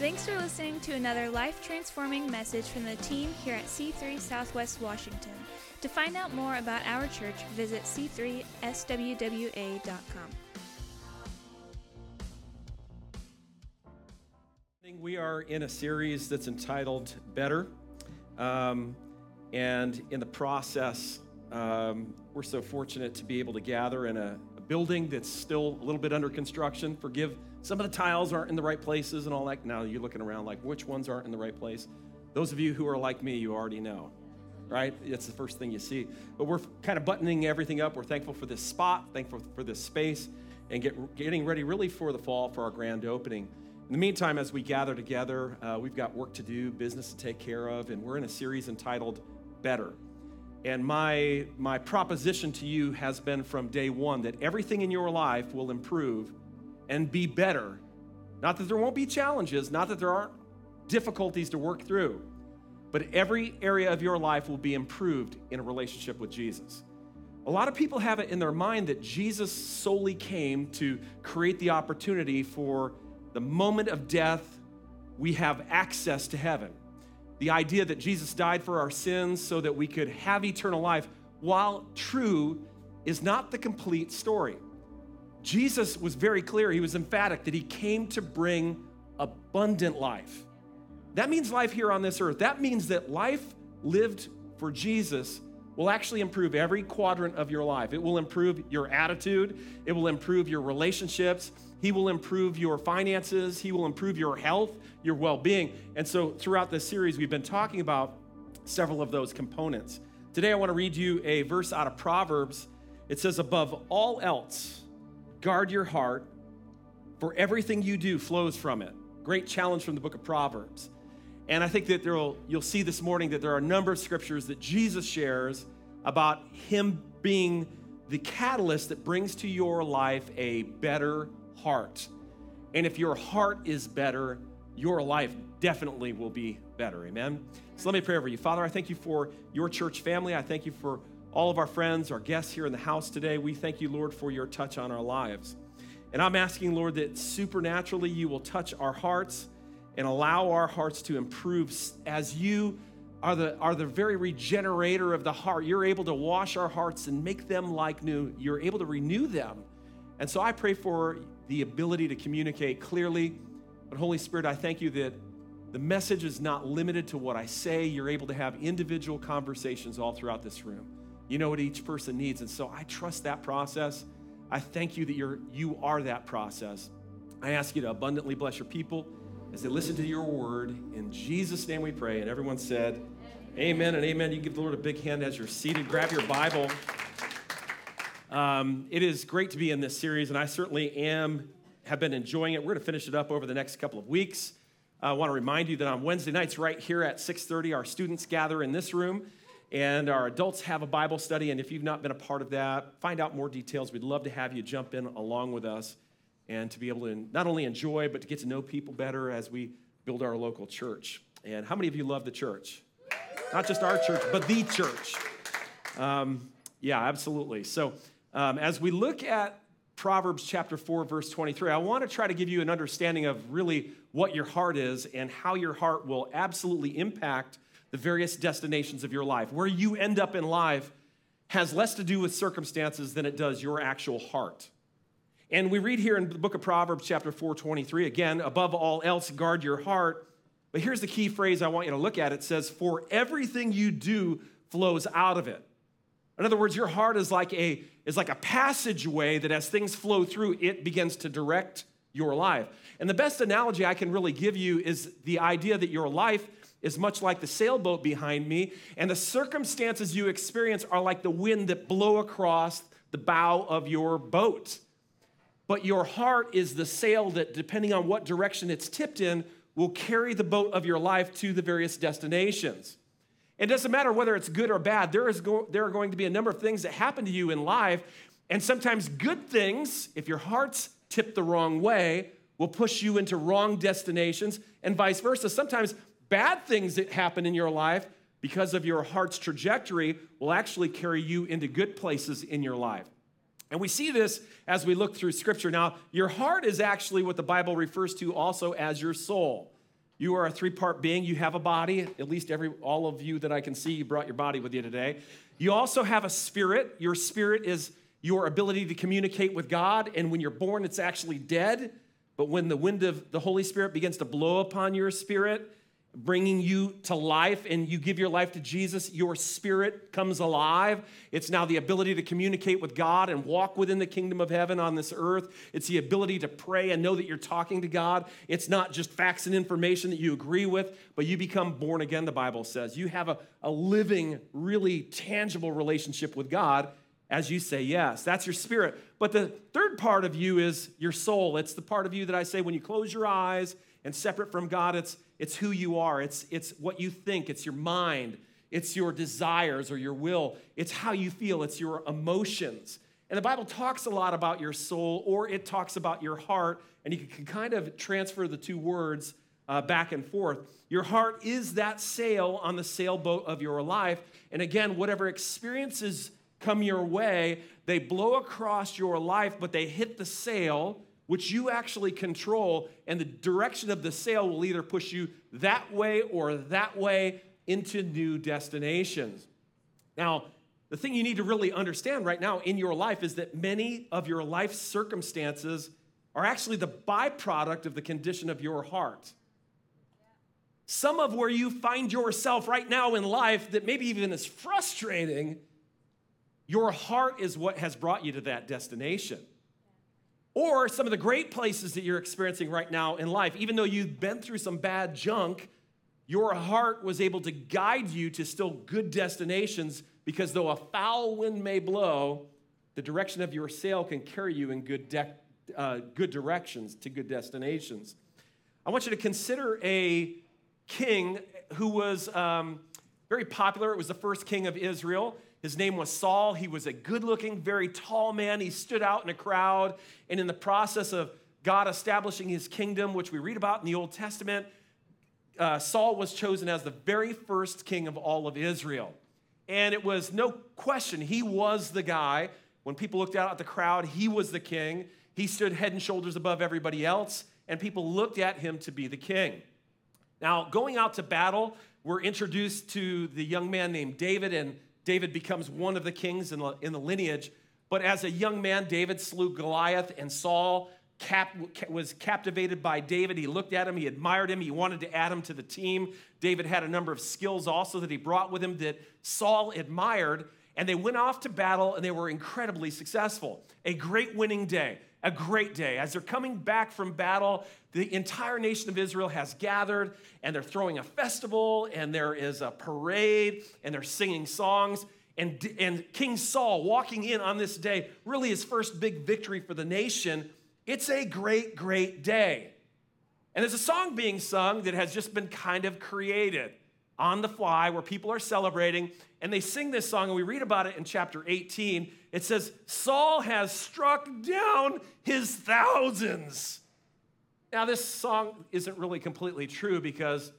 Thanks for listening to another life transforming message from the team here at C3 Southwest Washington. To find out more about our church, visit c3swwa.com. We are in a series that's entitled Better. Um, and in the process, um, we're so fortunate to be able to gather in a, a, building that's still a little bit under construction. Forgive some of the tiles aren't in the right places and all that. Now you're looking around like which ones aren't in the right place. Those of you who are like me, you already know, right? It's the first thing you see. But we're kind of buttoning everything up. We're thankful for this spot, thankful for this space, and get, getting ready really for the fall for our grand opening. In the meantime, as we gather together, uh, we've got work to do, business to take care of, and we're in a series entitled Better. And my, my proposition to you has been from day one that everything in your life will improve and be better. Not that there won't be challenges, not that there aren't difficulties to work through, but every area of your life will be improved in a relationship with Jesus. A lot of people have it in their mind that Jesus solely came to create the opportunity for the moment of death, we have access to heaven. The idea that Jesus died for our sins so that we could have eternal life, while true, is not the complete story. Jesus was very clear, he was emphatic that he came to bring abundant life. That means life here on this earth. That means that life lived for Jesus will actually improve every quadrant of your life. It will improve your attitude, it will improve your relationships, He will improve your finances, He will improve your health, your well being. And so, throughout this series, we've been talking about several of those components. Today, I want to read you a verse out of Proverbs. It says, Above all else, guard your heart, for everything you do flows from it. Great challenge from the book of Proverbs. And I think that there'll, you'll see this morning that there are a number of scriptures that Jesus shares about him being the catalyst that brings to your life a better heart. And if your heart is better, your life definitely will be better. Amen. So let me pray over you. Father, I thank you for your church family. I thank you for all of our friends, our guests here in the house today. We thank you, Lord, for your touch on our lives. And I'm asking, Lord, that supernaturally you will touch our hearts and allow our hearts to improve as you are the, are the very regenerator of the heart. You're able to wash our hearts and make them like new. You're able to renew them. And so I pray for the ability to communicate clearly. But Holy Spirit, I thank you that the message is not limited to what I say. You're able to have individual conversations all throughout this room. You know what each person needs. And so I trust that process. I thank you that you're, you are that process. I ask you to abundantly bless your people as they listen to your word. In Jesus' name we pray. And everyone said, Amen and amen. You can give the Lord a big hand as you're seated. Grab your Bible. Um, it is great to be in this series, and I certainly am, have been enjoying it. We're going to finish it up over the next couple of weeks. I want to remind you that on Wednesday nights, right here at 6:30, our students gather in this room, and our adults have a Bible study. And if you've not been a part of that, find out more details. We'd love to have you jump in along with us and to be able to not only enjoy, but to get to know people better as we build our local church. And how many of you love the church? Not just our church, but the church. Um, yeah, absolutely. So, um, as we look at Proverbs chapter 4, verse 23, I want to try to give you an understanding of really what your heart is and how your heart will absolutely impact the various destinations of your life. Where you end up in life has less to do with circumstances than it does your actual heart. And we read here in the book of Proverbs, chapter 4, 23, again, above all else, guard your heart. But here's the key phrase I want you to look at it says, For everything you do flows out of it. In other words, your heart is like a, is like a passageway that as things flow through, it begins to direct your life. And the best analogy I can really give you is the idea that your life is much like the sailboat behind me, and the circumstances you experience are like the wind that blow across the bow of your boat but your heart is the sail that, depending on what direction it's tipped in, will carry the boat of your life to the various destinations. It doesn't matter whether it's good or bad, there, is go- there are going to be a number of things that happen to you in life, and sometimes good things, if your heart's tipped the wrong way, will push you into wrong destinations, and vice versa. Sometimes bad things that happen in your life because of your heart's trajectory will actually carry you into good places in your life. And we see this as we look through scripture. Now, your heart is actually what the Bible refers to also as your soul. You are a three part being. You have a body. At least every all of you that I can see, you brought your body with you today. You also have a spirit. Your spirit is your ability to communicate with God. And when you're born, it's actually dead. But when the wind of the Holy Spirit begins to blow upon your spirit, bringing you to life and you give your life to Jesus, your spirit comes alive. It's now the ability to communicate with God and walk within the kingdom of heaven on this earth. It's the ability to pray and know that you're talking to God. It's not just facts and information that you agree with, but you become born again, the Bible says. You have a, a living, really tangible relationship with God as you say yes. That's your spirit. But the third part of you is your soul. It's the part of you that I say when you close your eyes and separate from God, it's it's who you are, it's, it's what you think, it's your mind, it's your desires or your will, it's how you feel, it's your emotions. And the Bible talks a lot about your soul or it talks about your heart, and you can kind of transfer the two words uh, back and forth. Your heart is that sail on the sailboat of your life. And again, whatever experiences come your way, they blow across your life, but they hit the sail which you actually control, and the direction of the sail will either push you that way or that way into new destinations. Now, the thing you need to really understand right now in your life is that many of your life circumstances are actually the byproduct of the condition of your heart. Some of where you find yourself right now in life that maybe even is frustrating, your heart is what has brought you to that destination. Or some of the great places that you're experiencing right now in life, even though you've been through some bad junk, your heart was able to guide you to still good destinations because though a foul wind may blow, the direction of your sail can carry you in good, de- uh, good directions to good destinations. I want you to consider a king who was um, very popular. It was the first king of Israel. His name was Saul. He was a good looking, very tall man. He stood out in a crowd. And in the process of God establishing his kingdom, which we read about in the Old Testament, uh, Saul was chosen as the very first king of all of Israel. And it was no question, he was the guy. When people looked out at the crowd, he was the king. He stood head and shoulders above everybody else, and people looked at him to be the king. Now, going out to battle, we're introduced to the young man named David, and David becomes one of the kings in the, in the lineage. But as a young man, David slew Goliath, and Saul cap, was captivated by David. He looked at him, he admired him, he wanted to add him to the team. David had a number of skills also that he brought with him that Saul admired, and they went off to battle and they were incredibly successful. A great winning day a great day. As they're coming back from battle, the entire nation of Israel has gathered and they're throwing a festival and there is a parade and they're singing songs. And, and King Saul walking in on this day, really his first big victory for the nation. It's a great, great day. And there's a song being sung that has just been kind of created on the fly where people are celebrating and they sing this song and we read about it in chapter 18 it says saul has struck down his thousands. Now this song isn't really completely true because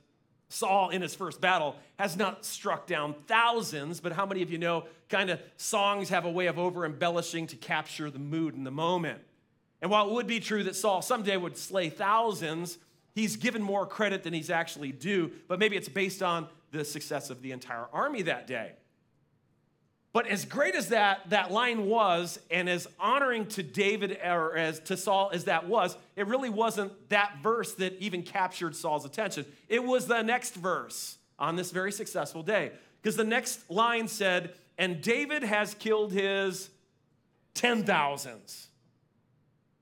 saul in his first battle has not struck down thousands but how many of you know kind of songs have a way of over embellishing to capture the mood in the moment? And while it would be true that saul someday would slay thousands he's given more credit than he's actually due, but maybe it's based on the success of the entire army that day. But as great as that, that line was, and as honoring to David or as to Saul as that was, it really wasn't that verse that even captured Saul's attention. It was the next verse on this very successful day. Because the next line said, and David has killed his ten thousands.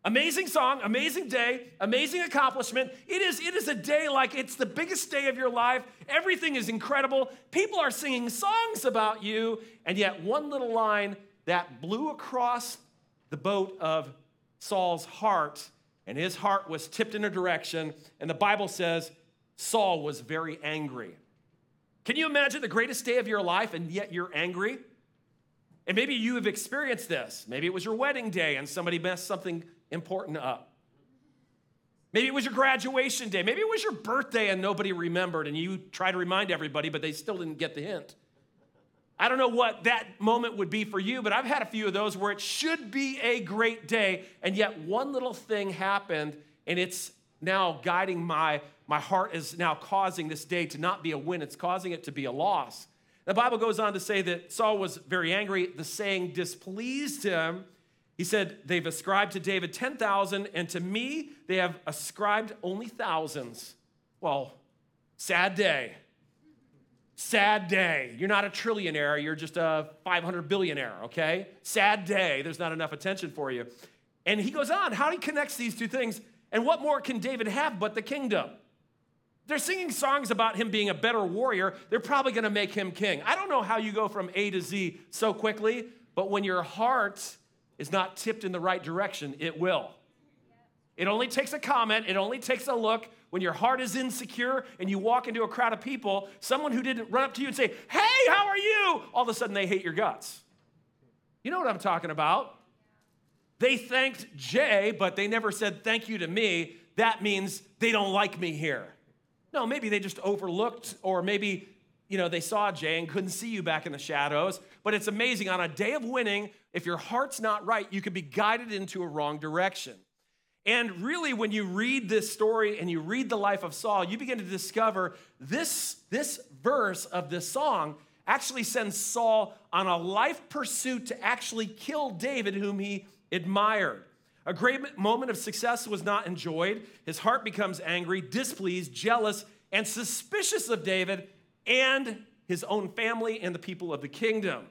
Amazing song, amazing day, amazing accomplishment. It is, it is a day like it's the biggest day of your life. Everything is incredible. People are singing songs about you. And yet, one little line that blew across the boat of Saul's heart, and his heart was tipped in a direction. And the Bible says Saul was very angry. Can you imagine the greatest day of your life, and yet you're angry? And maybe you have experienced this. Maybe it was your wedding day and somebody messed something important up. Maybe it was your graduation day. Maybe it was your birthday and nobody remembered and you try to remind everybody, but they still didn't get the hint. I don't know what that moment would be for you, but I've had a few of those where it should be a great day, and yet one little thing happened and it's now guiding my, my heart, is now causing this day to not be a win, it's causing it to be a loss. The Bible goes on to say that Saul was very angry. The saying displeased him. He said, They've ascribed to David 10,000, and to me, they have ascribed only thousands. Well, sad day. Sad day. You're not a trillionaire, you're just a 500 billionaire, okay? Sad day. There's not enough attention for you. And he goes on, how he connects these two things. And what more can David have but the kingdom? They're singing songs about him being a better warrior. They're probably going to make him king. I don't know how you go from A to Z so quickly, but when your heart is not tipped in the right direction, it will. It only takes a comment, it only takes a look. When your heart is insecure and you walk into a crowd of people, someone who didn't run up to you and say, Hey, how are you? All of a sudden they hate your guts. You know what I'm talking about. They thanked Jay, but they never said thank you to me. That means they don't like me here. No, maybe they just overlooked, or maybe you know they saw Jay and couldn't see you back in the shadows. But it's amazing. On a day of winning, if your heart's not right, you could be guided into a wrong direction. And really, when you read this story and you read the life of Saul, you begin to discover this, this verse of this song actually sends Saul on a life pursuit to actually kill David, whom he admired. A great moment of success was not enjoyed. His heart becomes angry, displeased, jealous, and suspicious of David and his own family and the people of the kingdom.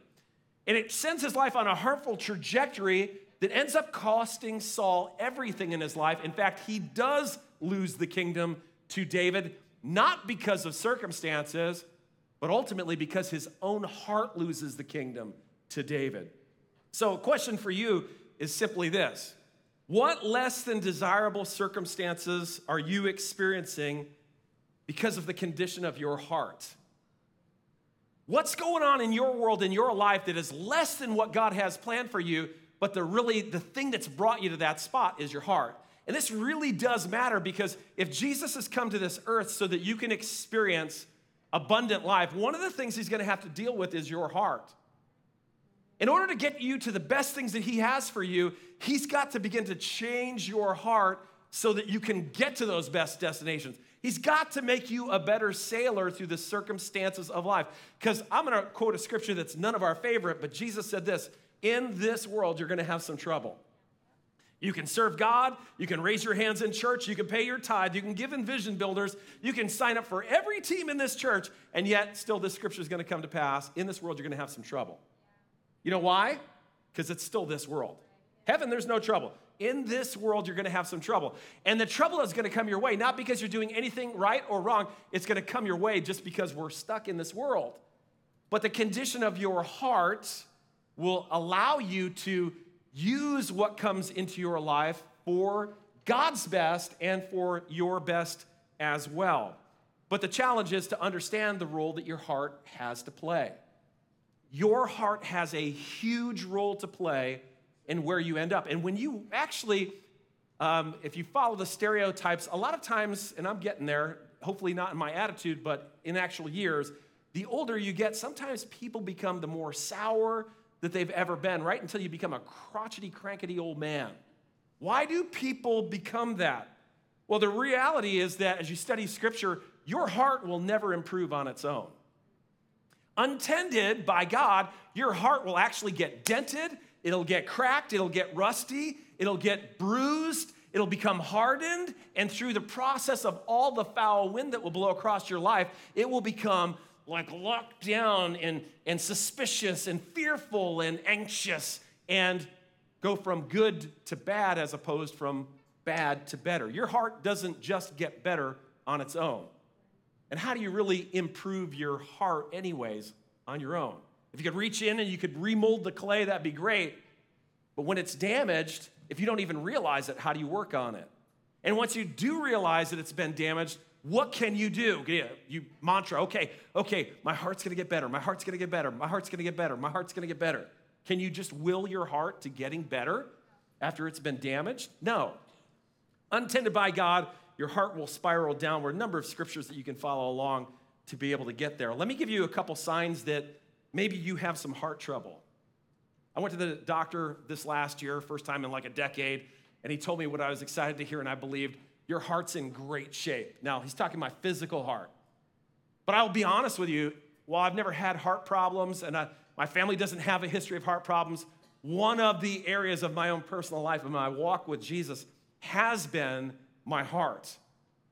And it sends his life on a hurtful trajectory that ends up costing Saul everything in his life. In fact, he does lose the kingdom to David, not because of circumstances, but ultimately because his own heart loses the kingdom to David. So, a question for you is simply this What less than desirable circumstances are you experiencing because of the condition of your heart? What's going on in your world, in your life, that is less than what God has planned for you but the really the thing that's brought you to that spot is your heart. And this really does matter because if Jesus has come to this earth so that you can experience abundant life, one of the things he's going to have to deal with is your heart. In order to get you to the best things that he has for you, he's got to begin to change your heart so that you can get to those best destinations. He's got to make you a better sailor through the circumstances of life. Because I'm going to quote a scripture that's none of our favorite, but Jesus said this in this world, you're going to have some trouble. You can serve God, you can raise your hands in church, you can pay your tithe, you can give in vision builders, you can sign up for every team in this church, and yet still this scripture is going to come to pass. In this world, you're going to have some trouble. You know why? Because it's still this world. Heaven, there's no trouble. In this world, you're to have some trouble. And the trouble is to come your way, not because you're doing anything right or wrong, it's to come your way just because we're stuck in this world. But the condition of your heart will allow you to use what comes into your life for God's best and for your best as well. But the challenge is to understand the role that your heart has to play. Your heart has a huge role to play in where you end up. And when you actually, um, if you follow the stereotypes, a lot of times, and I'm getting there, hopefully not in my attitude, but in actual years, the older you get, sometimes people become the more sour, that they've ever been, right until you become a crotchety, crankety old man. Why do people become that? Well, the reality is that as you study scripture, your heart will never improve on its own. Untended by God, your heart will actually get dented, it'll get cracked, it'll get rusty, it'll get bruised, it'll become hardened, and through the process of all the foul wind that will blow across your life, it will become like locked down and, and suspicious and fearful and anxious and go from good to bad as opposed from bad to better. Your heart doesn't just get better on its own. And how do you really improve your heart, anyways, on your own? If you could reach in and you could remold the clay, that'd be great. But when it's damaged, if you don't even realize it, how do you work on it? And once you do realize that it's been damaged, what can you do? You mantra, okay, okay, my heart's gonna get better, my heart's gonna get better, my heart's gonna get better, my heart's gonna get better. Can you just will your heart to getting better after it's been damaged? No. Untended by God, your heart will spiral downward. A number of scriptures that you can follow along to be able to get there. Let me give you a couple signs that maybe you have some heart trouble. I went to the doctor this last year, first time in like a decade, and he told me what I was excited to hear and I believed your heart's in great shape. Now, he's talking my physical heart. But I'll be honest with you, while I've never had heart problems and I, my family doesn't have a history of heart problems, one of the areas of my own personal life and my walk with Jesus has been my heart.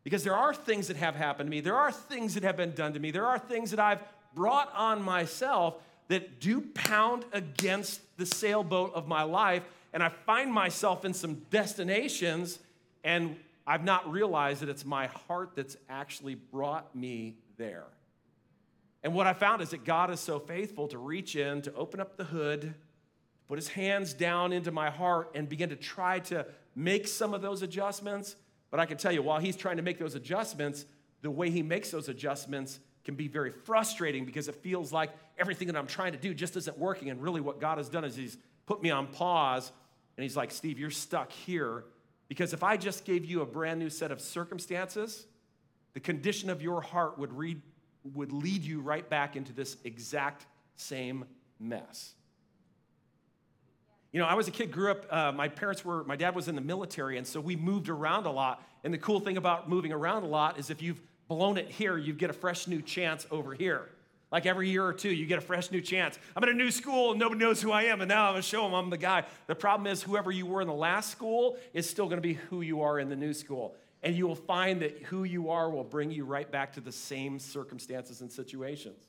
Because there are things that have happened to me, there are things that have been done to me, there are things that I've brought on myself that do pound against the sailboat of my life. And I find myself in some destinations, and I've not realized that it's my heart that's actually brought me there. And what I found is that God is so faithful to reach in, to open up the hood, put his hands down into my heart, and begin to try to make some of those adjustments. But I can tell you, while he's trying to make those adjustments, the way he makes those adjustments can be very frustrating because it feels like everything that I'm trying to do just isn't working. And really, what God has done is He's put me on pause and He's like, Steve, you're stuck here because if I just gave you a brand new set of circumstances, the condition of your heart would, read, would lead you right back into this exact same mess. You know, I was a kid, grew up, uh, my parents were, my dad was in the military, and so we moved around a lot. And the cool thing about moving around a lot is if you've blown it here, you get a fresh new chance over here. Like every year or two, you get a fresh new chance. I'm in a new school and nobody knows who I am, and now I'm gonna show them I'm the guy. The problem is, whoever you were in the last school is still gonna be who you are in the new school. And you will find that who you are will bring you right back to the same circumstances and situations.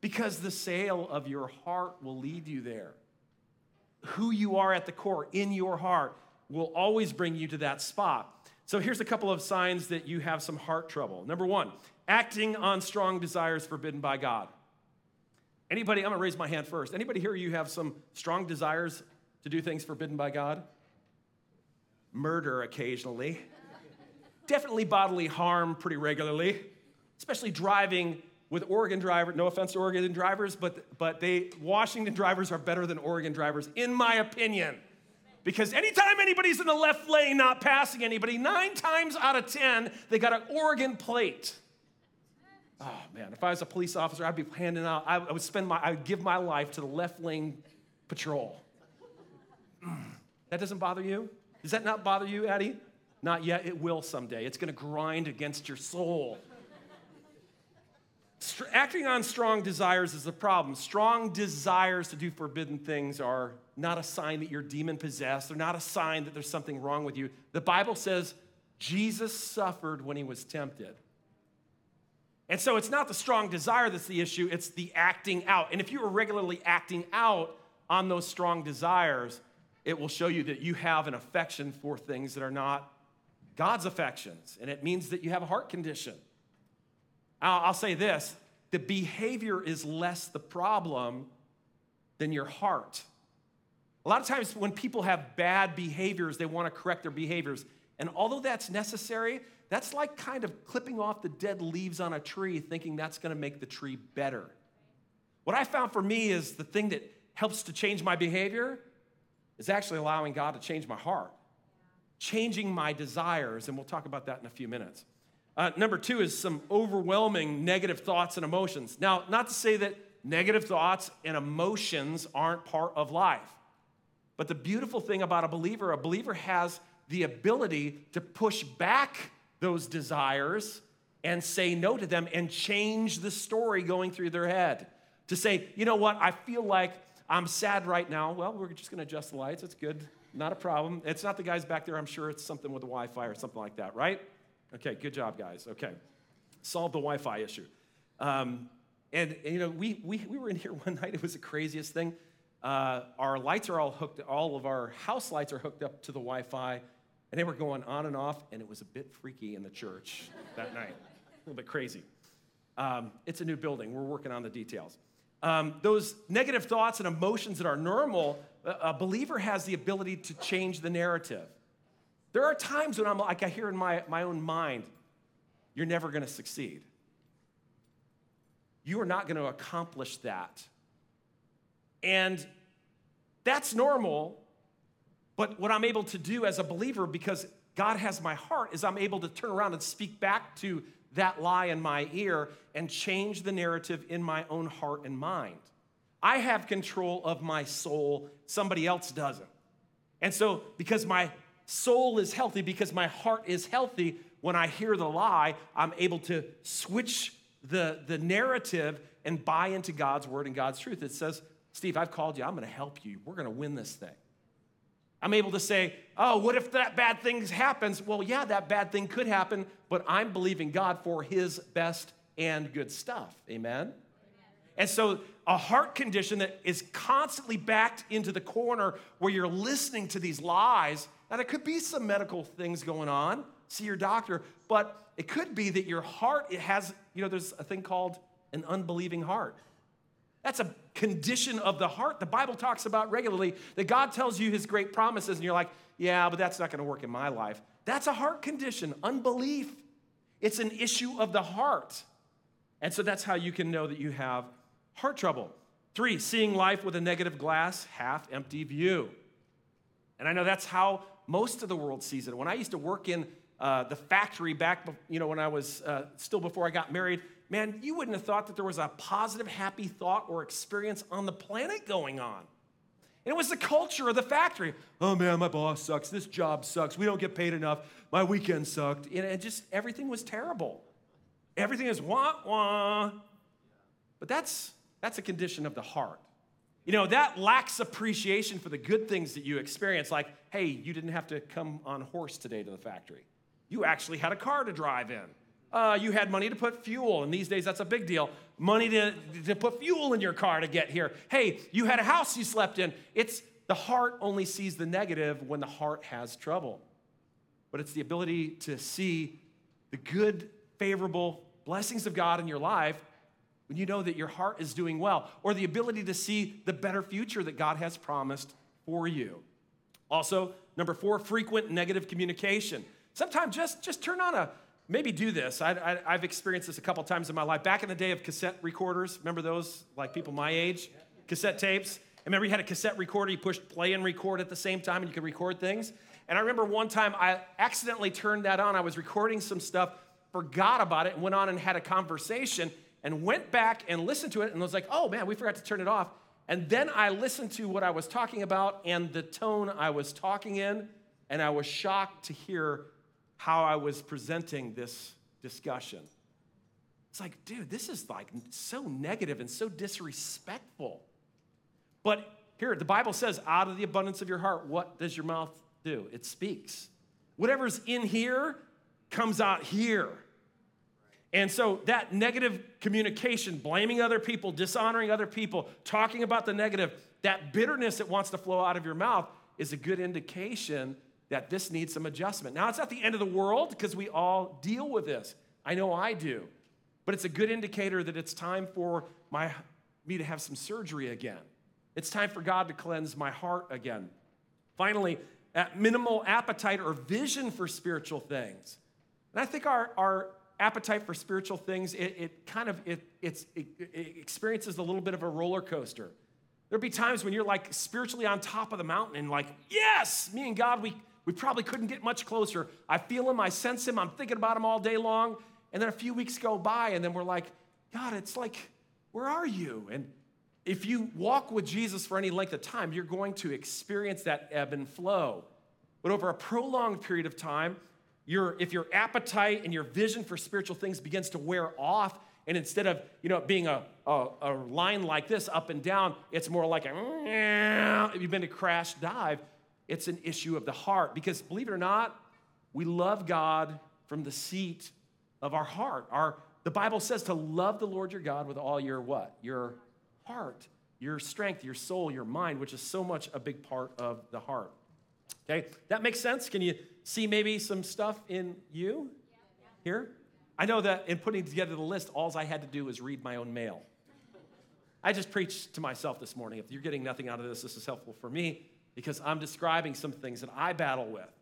Because the sail of your heart will lead you there. Who you are at the core, in your heart, will always bring you to that spot. So here's a couple of signs that you have some heart trouble. Number one, acting on strong desires forbidden by God. Anybody, I'm gonna raise my hand first. Anybody here you have some strong desires to do things forbidden by God? Murder occasionally. Definitely bodily harm pretty regularly, especially driving with Oregon drivers. No offense to Oregon drivers, but, but they, Washington drivers are better than Oregon drivers, in my opinion. Because anytime anybody's in the left lane not passing anybody, nine times out of 10, they got an Oregon plate. Oh man, if I was a police officer, I'd be handing out, I would spend my, I would give my life to the left lane patrol. That doesn't bother you? Does that not bother you, Addie? Not yet, it will someday. It's gonna grind against your soul. Acting on strong desires is the problem. Strong desires to do forbidden things are not a sign that you're demon possessed. They're not a sign that there's something wrong with you. The Bible says Jesus suffered when he was tempted. And so it's not the strong desire that's the issue, it's the acting out. And if you are regularly acting out on those strong desires, it will show you that you have an affection for things that are not God's affections. And it means that you have a heart condition. I'll, I'll say this the behavior is less the problem than your heart. A lot of times when people have bad behaviors, they want to correct their behaviors. And although that's necessary, that's like kind of clipping off the dead leaves on a tree, thinking that's going to make the tree better. What I found for me is the thing that helps to change my behavior is actually allowing God to change my heart, changing my desires. And we'll talk about that in a few minutes. Uh, number two is some overwhelming negative thoughts and emotions. Now, not to say that negative thoughts and emotions aren't part of life. But the beautiful thing about a believer, a believer has the ability to push back those desires and say no to them and change the story going through their head. To say, you know what, I feel like I'm sad right now. Well, we're just gonna adjust the lights. It's good. Not a problem. It's not the guys back there. I'm sure it's something with the Wi Fi or something like that, right? Okay, good job, guys. Okay. Solve the Wi Fi issue. Um, and, and, you know, we, we, we were in here one night. It was the craziest thing. Uh, our lights are all hooked, all of our house lights are hooked up to the Wi Fi, and they were going on and off, and it was a bit freaky in the church that night. A little bit crazy. Um, it's a new building, we're working on the details. Um, those negative thoughts and emotions that are normal, a believer has the ability to change the narrative. There are times when I'm like, I hear in my, my own mind, you're never gonna succeed. You are not gonna accomplish that and that's normal. But what I'm able to do as a believer, because God has my heart, is I'm able to turn around and speak back to that lie in my ear and change the narrative in my own heart and mind. I have control of my soul, somebody else doesn't. And so, because my soul is healthy because my heart is healthy. When I hear the lie, I'm able to switch the, the narrative and buy into God's word and God's truth. It says, Steve, I've called you. I'm going to help you. We're going to win this thing. I'm able to say, oh, what if that bad thing happens? Well, yeah, that bad thing could happen, but I'm believing God for his best and good stuff. Amen? And so, a heart condition that is constantly backed into the corner where you're listening to these lies, and it could be some medical things going on, see your doctor, but it could be that your heart, it has, you know, there's a thing called an unbelieving heart. That's a condition of the heart. The Bible talks about regularly that God tells you his great promises, and you're like, yeah, but that's not going to work in my life. That's a heart condition, unbelief. It's an issue of the heart. And so that's how you can know that you have heart trouble. Three, seeing life with a negative glass, half empty view. And I know that's how most of the world sees it. When I used to work in uh, the factory back, you know, when I was uh, still before I got married, man, you wouldn't have thought that there was a positive, happy thought or experience on the planet going on. And it was the culture of the factory. Oh man, my boss sucks. This job sucks. We don't get paid enough. My weekend sucked. And it just, everything was terrible. Everything is wah, wah. But that's, that's a condition of the heart. You know, that lacks appreciation for the good things that you experience, like, hey, you didn't have to come on horse today to the factory. You actually had a car to drive in. Uh, you had money to put fuel, and these days that's a big deal. Money to, to put fuel in your car to get here. Hey, you had a house you slept in. It's the heart only sees the negative when the heart has trouble. But it's the ability to see the good, favorable blessings of God in your life when you know that your heart is doing well, or the ability to see the better future that God has promised for you. Also, number four, frequent negative communication. Sometimes just, just turn on a, maybe do this. I, have experienced this a couple times in my life. Back in the day of cassette recorders, remember those, like people my age? Cassette tapes. I remember you had a cassette recorder, you pushed play and record at the same time, and you could record things. And I remember one time I accidentally turned that on. I was recording some stuff, forgot about it, and went on and had a conversation, and went back and listened to it, and was like, oh man, we forgot to turn it off. And then I listened to what I was talking about and the tone I was talking in, and I was shocked to hear how I was presenting this discussion. It's like, dude, this is like so negative and so disrespectful. But here, the Bible says, out of the abundance of your heart, what does your mouth do? It speaks. Whatever's in here comes out here. And so that negative communication, blaming other people, dishonoring other people, talking about the negative, that bitterness that wants to flow out of your mouth is a good indication that this needs some adjustment. Now, it's not the end of the world because we all deal with this. I know I do. But it's a good indicator that it's time for my, me to have some surgery again. It's time for God to cleanse my heart again. Finally, at minimal appetite or vision for spiritual things. And I think our, our appetite for spiritual things, it, it kind of it, it, experiences a little bit of a roller coaster. There'll be times when you're like spiritually on top of the mountain and like, yes, me and God, we, we probably couldn't get much closer. I feel him, I sense him, I'm thinking about him all day long. And then a few weeks go by, and then we're like, God, it's like, where are you? And if you walk with Jesus for any length of time, you're going to experience that ebb and flow. But over a prolonged period of time, your, if your appetite and your vision for spiritual things begins to wear off, and instead of you know being a, a, a line like this up and down, it's more like a you've been to crash dive it's an issue of the heart. Because believe it or not, we love God from the seat of our heart. Our, the Bible says to love the Lord your God with all your what? Your heart, your strength, your soul, your mind, which is so much a big part of the heart. Okay, that makes sense? Can you see maybe some stuff in you here? I know that in putting together the list, all I had to do was read my own mail. I just preached to myself this morning. If you're getting nothing out of this, this is helpful for me because I'm describing some things that I battle with,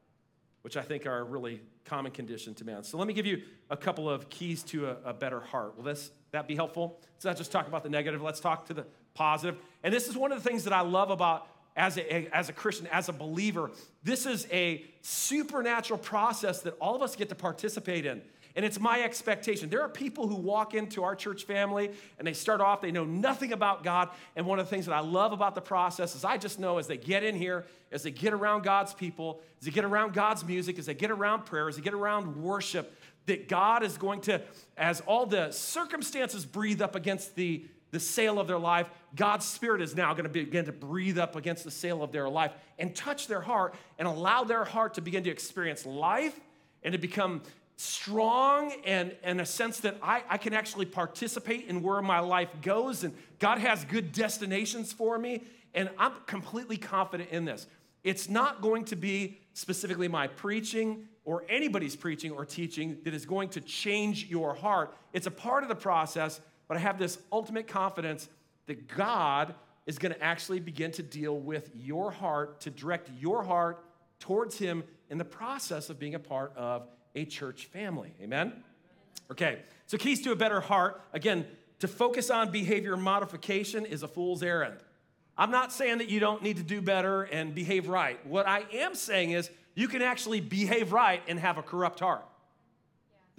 which I think are a really common condition to man. So let me give you a couple of keys to a, a better heart. Will this that be helpful? Let's not just talk about the negative, let's talk to the positive. And this is one of the things that I love about as a, as a Christian, as a believer. This is a supernatural process that all of us get to participate in. And it's my expectation. There are people who walk into our church family and they start off, they know nothing about God. And one of the things that I love about the process is I just know as they get in here, as they get around God's people, as they get around God's music, as they get around prayer, as they get around worship, that God is going to, as all the circumstances breathe up against the, the sail of their life, God's Spirit is now going to begin to breathe up against the sail of their life and touch their heart and allow their heart to begin to experience life and to become strong and, and a sense that I, I can actually participate in where my life goes and God has good destinations for me. And I'm completely confident in this. It's not going to be specifically my preaching or anybody's preaching or teaching that is going to change your heart. It's a part of the process, but I have this ultimate confidence that God is going to actually begin to deal with your heart, to direct your heart towards Him in the process of being a part of a church family. Amen? Okay, so keys to a better heart. Again, to focus on behavior modification is a fool's errand. I'm not saying that you don't need to do better and behave right. What I am saying is you can actually behave right and have a corrupt heart.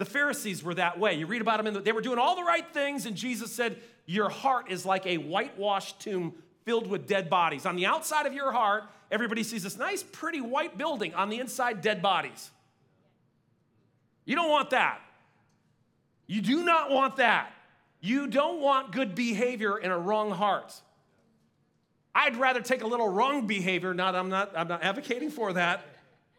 The Pharisees were that way. You read about them, the, they were doing all the right things, and Jesus said, Your heart is like a whitewashed tomb filled with dead bodies. On the outside of your heart, everybody sees this nice, pretty white building. On the inside, dead bodies. You don't want that. You do not want that. You don't want good behavior in a wrong heart. I'd rather take a little wrong behavior. Not, I'm not, I'm not advocating for that.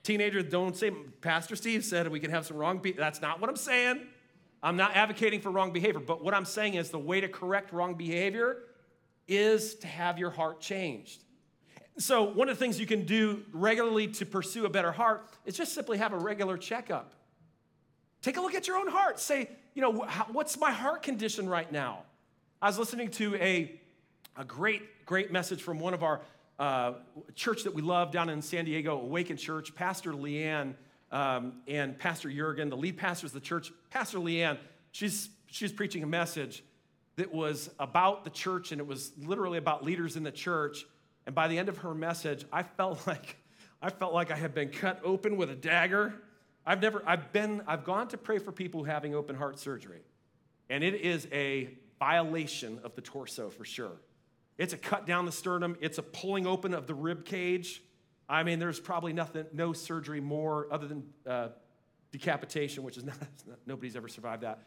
Teenagers, don't say, Pastor Steve said we can have some wrong behavior. That's not what I'm saying. I'm not advocating for wrong behavior, but what I'm saying is the way to correct wrong behavior is to have your heart changed. So, one of the things you can do regularly to pursue a better heart is just simply have a regular checkup. Take a look at your own heart. Say, you know, what's my heart condition right now? I was listening to a, a great, great message from one of our uh, church that we love down in San Diego, Awaken Church. Pastor Leanne um, and Pastor Jurgen, the lead pastors of the church. Pastor Leanne, she's, she's preaching a message that was about the church and it was literally about leaders in the church. And by the end of her message, I felt like I felt like I had been cut open with a dagger I've never, I've been, I've gone to pray for people having open heart surgery, and it is a violation of the torso for sure. It's a cut down the sternum, it's a pulling open of the rib cage. I mean, there's probably nothing, no surgery more other than uh, decapitation, which is not, nobody's ever survived that.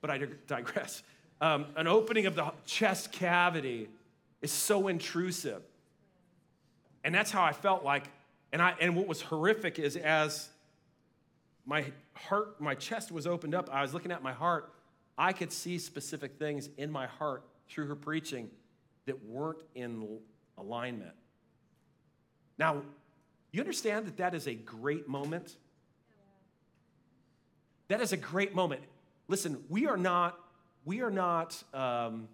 But I digress. Um, an opening of the chest cavity is so intrusive. And that's how I felt like. And, I, and what was horrific is as my heart, my chest was opened up. I was looking at my heart. I could see specific things in my heart through her preaching that weren't in alignment. Now, you understand that that is a great moment? That is a great moment. Listen, we are not, we are not, um,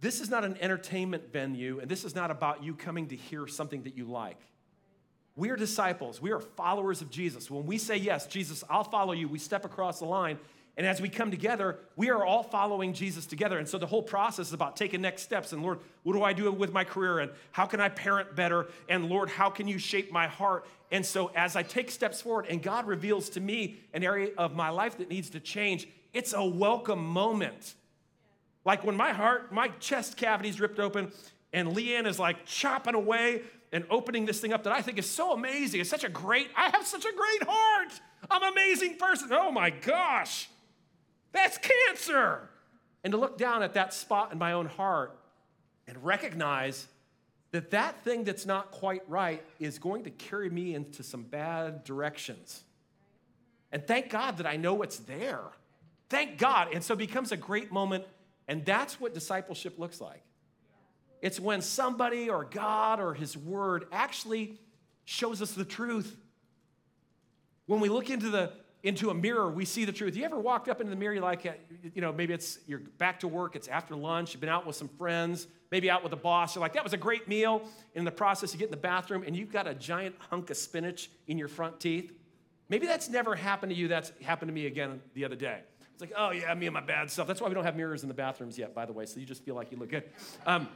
this is not an entertainment venue, and this is not about you coming to hear something that you like. We are disciples. We are followers of Jesus. When we say, Yes, Jesus, I'll follow you, we step across the line. And as we come together, we are all following Jesus together. And so the whole process is about taking next steps. And Lord, what do I do with my career? And how can I parent better? And Lord, how can you shape my heart? And so as I take steps forward and God reveals to me an area of my life that needs to change, it's a welcome moment. Like when my heart, my chest cavity is ripped open, and Leanne is like chopping away and opening this thing up that I think is so amazing. It's such a great, I have such a great heart. I'm an amazing person. Oh my gosh, that's cancer. And to look down at that spot in my own heart and recognize that that thing that's not quite right is going to carry me into some bad directions. And thank God that I know it's there. Thank God. And so it becomes a great moment. And that's what discipleship looks like. It's when somebody or God or His Word actually shows us the truth. When we look into the into a mirror, we see the truth. You ever walked up into the mirror, you're like, you know, maybe it's you're back to work, it's after lunch, you've been out with some friends, maybe out with a boss. You're like, that was a great meal. In the process, you get in the bathroom and you've got a giant hunk of spinach in your front teeth. Maybe that's never happened to you. That's happened to me again the other day. It's like, oh yeah, me and my bad self. That's why we don't have mirrors in the bathrooms yet, by the way. So you just feel like you look good. Um,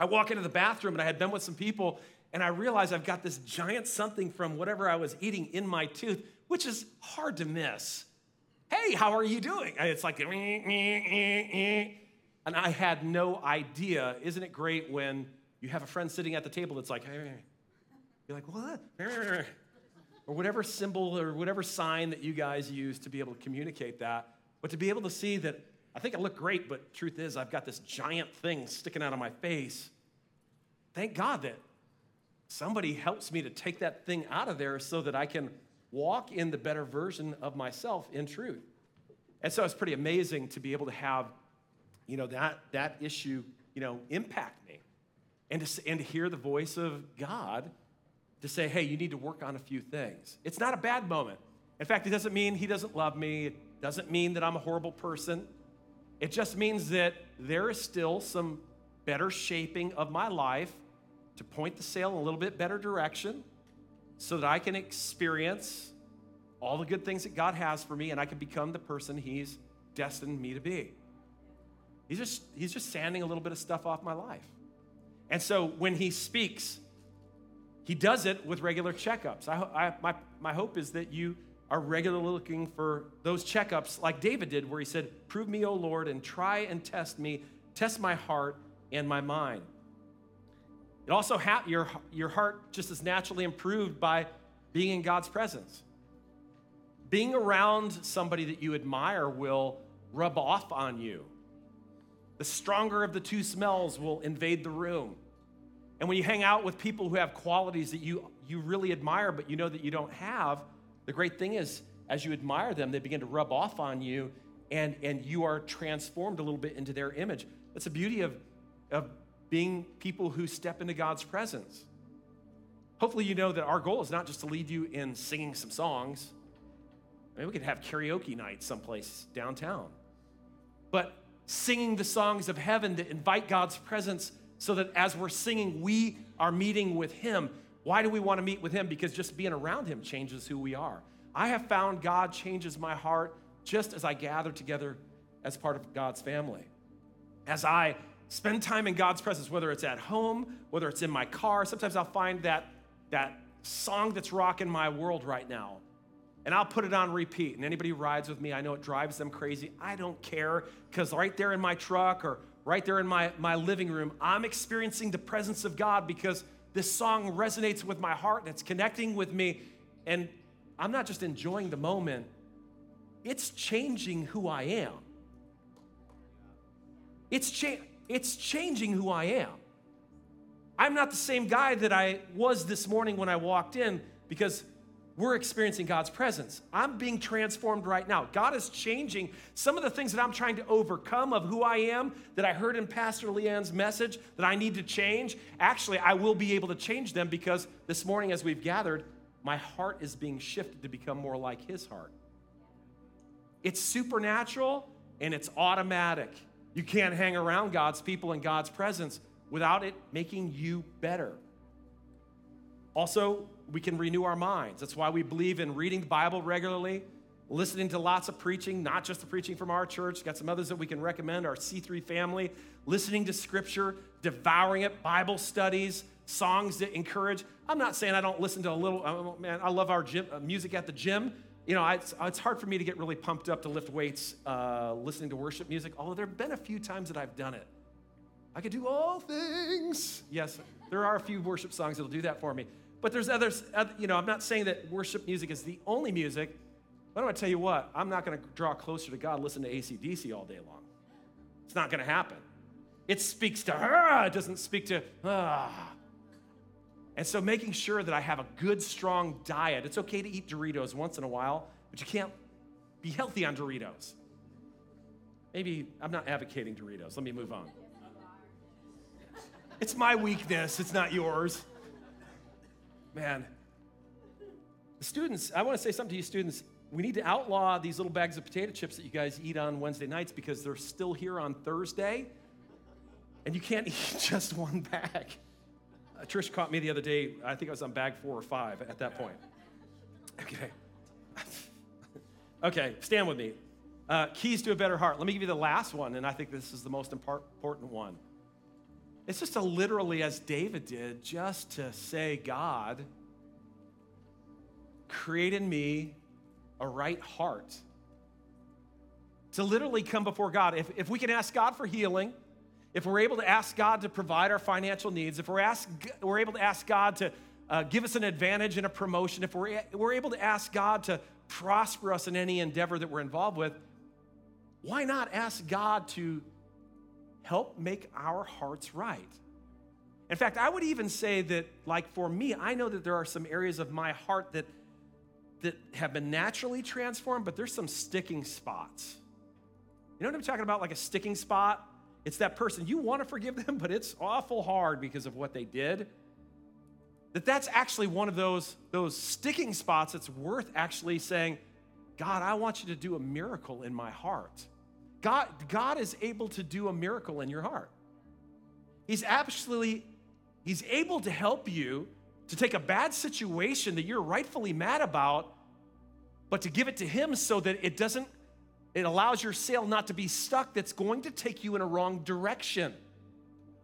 I walk into the bathroom and I had been with some people and I realize I've got this giant something from whatever I was eating in my tooth, which is hard to miss. Hey, how are you doing? And it's like, and I had no idea. Isn't it great when you have a friend sitting at the table that's like, hey, you're like, what? Or whatever symbol or whatever sign that you guys use to be able to communicate that. But to be able to see that I think I look great, but truth is, I've got this giant thing sticking out of my face. Thank God that somebody helps me to take that thing out of there so that I can walk in the better version of myself in truth. And so it's pretty amazing to be able to have, you know, that, that issue, you know, impact me. And to, and to hear the voice of God to say, hey, you need to work on a few things. It's not a bad moment. In fact, it doesn't mean he doesn't love me. It doesn't mean that I'm a horrible person. It just means that there is still some better shaping of my life to point the sail in a little bit better direction so that I can experience all the good things that God has for me and I can become the person He's destined me to be. He's just, he's just sanding a little bit of stuff off my life. And so when He speaks, He does it with regular checkups. I, I, my, my hope is that you are regularly looking for those checkups like David did, where he said, Prove me, O Lord, and try and test me, test my heart and my mind. It also, ha- your, your heart just is naturally improved by being in God's presence. Being around somebody that you admire will rub off on you. The stronger of the two smells will invade the room. And when you hang out with people who have qualities that you, you really admire, but you know that you don't have, the great thing is, as you admire them, they begin to rub off on you, and, and you are transformed a little bit into their image. That's the beauty of, of being people who step into God's presence. Hopefully, you know that our goal is not just to lead you in singing some songs. I mean, we could have karaoke night someplace downtown. But singing the songs of heaven that invite God's presence so that as we're singing, we are meeting with Him. Why do we want to meet with Him? Because just being around Him changes who we are. I have found God changes my heart just as I gather together as part of God's family. As I spend time in God's presence, whether it's at home, whether it's in my car. Sometimes I'll find that, that song that's rocking my world right now. And I'll put it on repeat. And anybody who rides with me, I know it drives them crazy. I don't care because right there in my truck or right there in my, my living room, I'm experiencing the presence of God because this song resonates with my heart and it's connecting with me. And I'm not just enjoying the moment, it's changing who I am. It's changing it's changing who I am. I'm not the same guy that I was this morning when I walked in because we're experiencing God's presence. I'm being transformed right now. God is changing some of the things that I'm trying to overcome of who I am that I heard in Pastor Leanne's message that I need to change. Actually, I will be able to change them because this morning, as we've gathered, my heart is being shifted to become more like His heart. It's supernatural and it's automatic. You can't hang around God's people in God's presence without it making you better. Also, we can renew our minds. That's why we believe in reading the Bible regularly, listening to lots of preaching, not just the preaching from our church. Got some others that we can recommend, our C3 family, listening to scripture, devouring it, Bible studies, songs that encourage. I'm not saying I don't listen to a little, oh, man, I love our gym, uh, music at the gym, you know, it's, it's, hard for me to get really pumped up to lift weights uh, listening to worship music, although there have been a few times that I've done it. I could do all things. Yes, there are a few worship songs that'll do that for me. But there's others, you know, I'm not saying that worship music is the only music, but I'm gonna tell you what, I'm not gonna draw closer to God listen to ACDC all day long. It's not gonna happen. It speaks to her, it doesn't speak to, ah. And so making sure that I have a good, strong diet. It's okay to eat Doritos once in a while, but you can't be healthy on Doritos. Maybe I'm not advocating Doritos. Let me move on. It's my weakness, it's not yours. Man, students, I want to say something to you students. We need to outlaw these little bags of potato chips that you guys eat on Wednesday nights because they're still here on Thursday. And you can't eat just one bag. Trish caught me the other day. I think I was on bag four or five at that point. Okay. okay, stand with me. Uh, keys to a better heart. Let me give you the last one, and I think this is the most important one. It's just to literally, as David did, just to say, God, create in me a right heart. To literally come before God. If, if we can ask God for healing, if we're able to ask God to provide our financial needs, if we're, ask, we're able to ask God to uh, give us an advantage in a promotion, if we're, we're able to ask God to prosper us in any endeavor that we're involved with, why not ask God to help make our hearts right? In fact, I would even say that, like for me, I know that there are some areas of my heart that, that have been naturally transformed, but there's some sticking spots. You know what I'm talking about? Like a sticking spot? It's that person, you want to forgive them, but it's awful hard because of what they did. That that's actually one of those, those sticking spots that's worth actually saying, God, I want you to do a miracle in my heart. God, God is able to do a miracle in your heart. He's absolutely, He's able to help you to take a bad situation that you're rightfully mad about, but to give it to Him so that it doesn't it allows your sail not to be stuck that's going to take you in a wrong direction.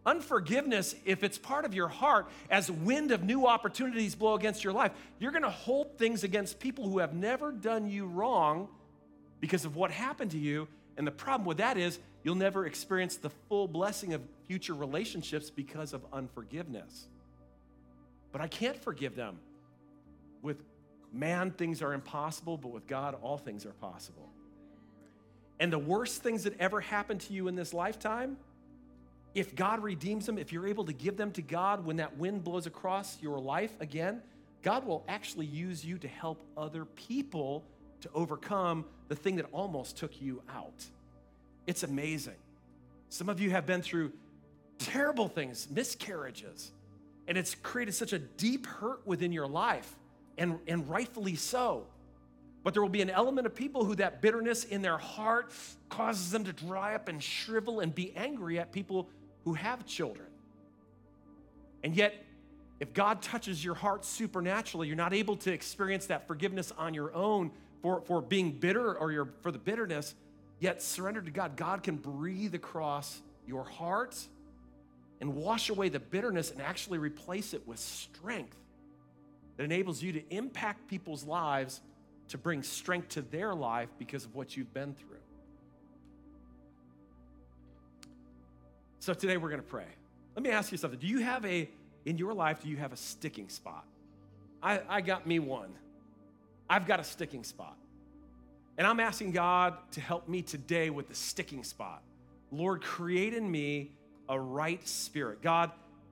Unforgiveness, if it's part of your heart, as wind of new opportunities blow against your life, you're going to hold things against people who have never done you wrong because of what happened to you. And the problem with that is you'll never experience the full blessing of future relationships because of unforgiveness. But I can't forgive them. With man, things are impossible, but with God, all things are possible. And the worst things that ever happened to you in this lifetime, if God redeems them, if you're able to give them to God when that wind blows across your life again, God will actually use you to help other people to overcome the thing that almost took you out. It's amazing. Some of you have been through terrible things, miscarriages, and it's created such a deep hurt within your life, and, and rightfully so. But there will be an element of people who that bitterness in their heart causes them to dry up and shrivel and be angry at people who have children. And yet, if God touches your heart supernaturally, you're not able to experience that forgiveness on your own for, for being bitter or your, for the bitterness, yet surrender to God. God can breathe across your heart and wash away the bitterness and actually replace it with strength that enables you to impact people's lives to bring strength to their life because of what you've been through. So today we're going to pray. Let me ask you something. Do you have a, in your life, do you have a sticking spot? I, I got me one. I've got a sticking spot. And I'm asking God to help me today with the sticking spot. Lord, create in me a right spirit. God,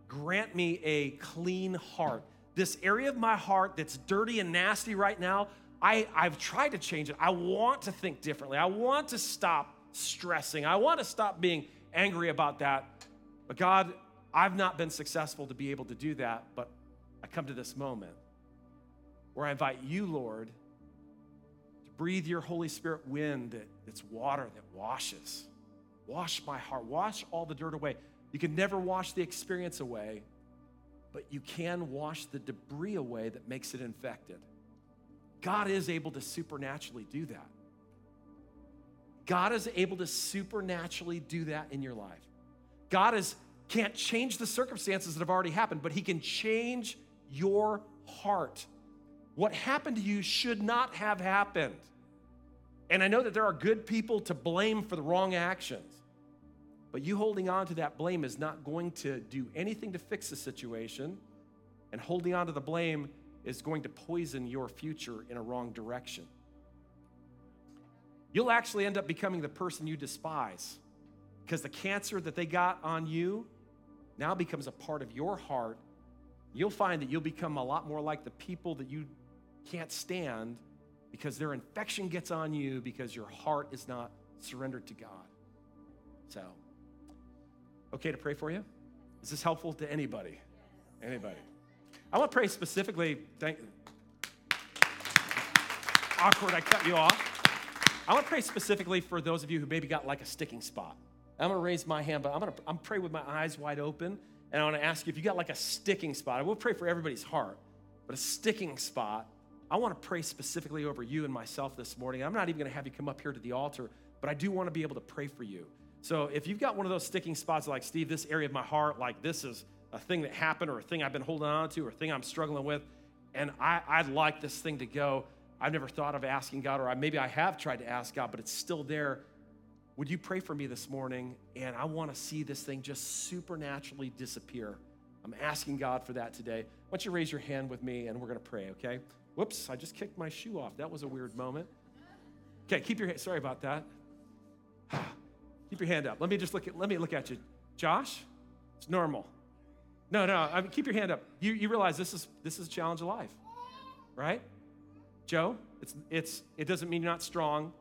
grant me a clean heart. This area of my heart that's dirty and nasty right now, I, I've tried to change it. I want to think differently. I want to stop stressing. I want to stop being angry about that. But God, I've not been successful to be able to do that. But I come to this moment where I invite you, Lord, to breathe your Holy Spirit wind that's water that washes. Wash my heart, wash all the dirt away. You can never wash the experience away, but you can wash the debris away that makes it infected. God is able to supernaturally do that. God is able to supernaturally do that in your life. God is, can't change the circumstances that have already happened, but He can change your heart. What happened to you should not have happened. And I know that there are good people to blame for the wrong actions, but you holding on to that blame is not going to do anything to fix the situation. And holding on to the blame is going to poison your future in a wrong direction. You'll actually end up becoming the person you despise because the cancer that they got on you now becomes a part of your heart. You'll find that you'll become a lot more like the people that you can't stand because their infection gets on you because your heart is not surrendered to God. So, okay to pray for you? Is this helpful to anybody? Anybody? I want to pray specifically. Thank, awkward, I cut you off. I want to pray specifically for those of you who maybe got like a sticking spot. I'm going to raise my hand, but I'm going to I'm pray with my eyes wide open. And I want to ask you if you got like a sticking spot. I will pray for everybody's heart, but a sticking spot. I want to pray specifically over you and myself this morning. I'm not even going to have you come up here to the altar, but I do want to be able to pray for you. So if you've got one of those sticking spots like, Steve, this area of my heart, like this is a thing that happened or a thing I've been holding on to or a thing I'm struggling with, and I, I'd like this thing to go, I've never thought of asking God, or I, maybe I have tried to ask God, but it's still there. Would you pray for me this morning? And I want to see this thing just supernaturally disappear. I'm asking God for that today. Why don't you raise your hand with me and we're going to pray, okay? Whoops, I just kicked my shoe off. That was a weird moment. Okay, keep your hand. Sorry about that. keep your hand up. Let me just look at. Let me look at you, Josh. It's normal. No, no. I mean, keep your hand up. You, you realize this is this is a challenge of life, right? Joe, it's it's it doesn't mean you're not strong.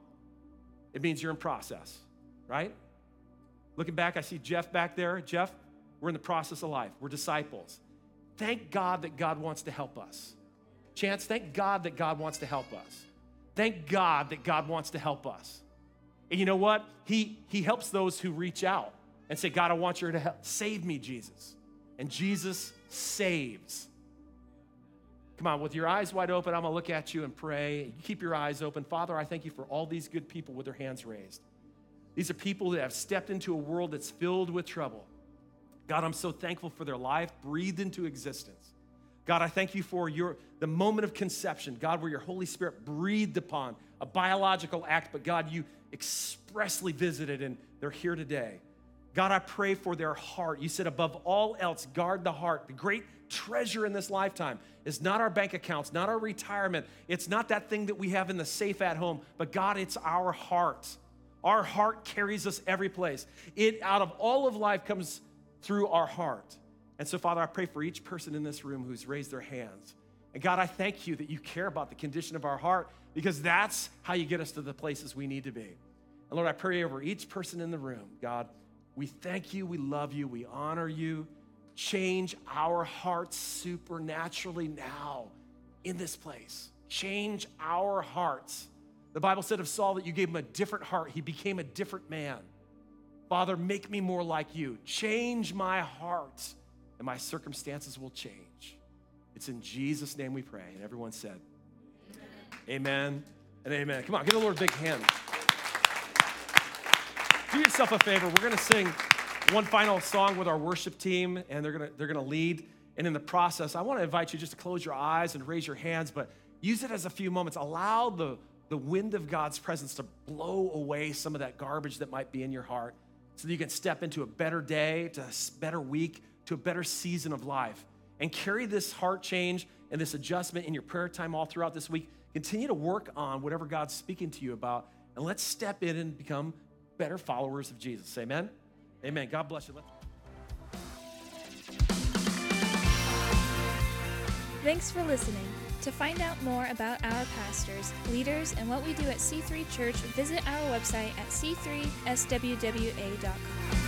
It means you're in process, right? Looking back, I see Jeff back there. Jeff, we're in the process of life. We're disciples. Thank God that God wants to help us. Chance, thank God that God wants to help us. Thank God that God wants to help us. And you know what? He, he helps those who reach out and say, God, I want you to help. Save me, Jesus. And Jesus saves. Come on, with your eyes wide open, I'm gonna look at you and pray. Keep your eyes open. Father, I thank you for all these good people with their hands raised. These are people that have stepped into a world that's filled with trouble. God, I'm so thankful for their life breathed into existence. God, I thank you for your the moment of conception, God, where your Holy Spirit breathed upon a biological act, but God, you expressly visited and they're here today. God, I pray for their heart. You said, above all else, guard the heart. The great treasure in this lifetime is not our bank accounts, not our retirement. It's not that thing that we have in the safe at home, but God, it's our heart. Our heart carries us every place. It out of all of life comes through our heart. And so, Father, I pray for each person in this room who's raised their hands. And God, I thank you that you care about the condition of our heart because that's how you get us to the places we need to be. And Lord, I pray over each person in the room. God, we thank you, we love you, we honor you. Change our hearts supernaturally now in this place. Change our hearts. The Bible said of Saul that you gave him a different heart, he became a different man. Father, make me more like you. Change my heart and my circumstances will change. It's in Jesus' name we pray. And everyone said, Amen, amen and amen. Come on, give the Lord a big hand. Do yourself a favor. We're going to sing one final song with our worship team, and they're going to, they're going to lead. And in the process, I want to invite you just to close your eyes and raise your hands, but use it as a few moments. Allow the, the wind of God's presence to blow away some of that garbage that might be in your heart so that you can step into a better day, to a better week, to a better season of life. And carry this heart change and this adjustment in your prayer time all throughout this week. Continue to work on whatever God's speaking to you about, and let's step in and become better followers of Jesus. Amen. Amen. God bless you. Let's- Thanks for listening. To find out more about our pastors, leaders, and what we do at C3 Church, visit our website at c3swwa.com.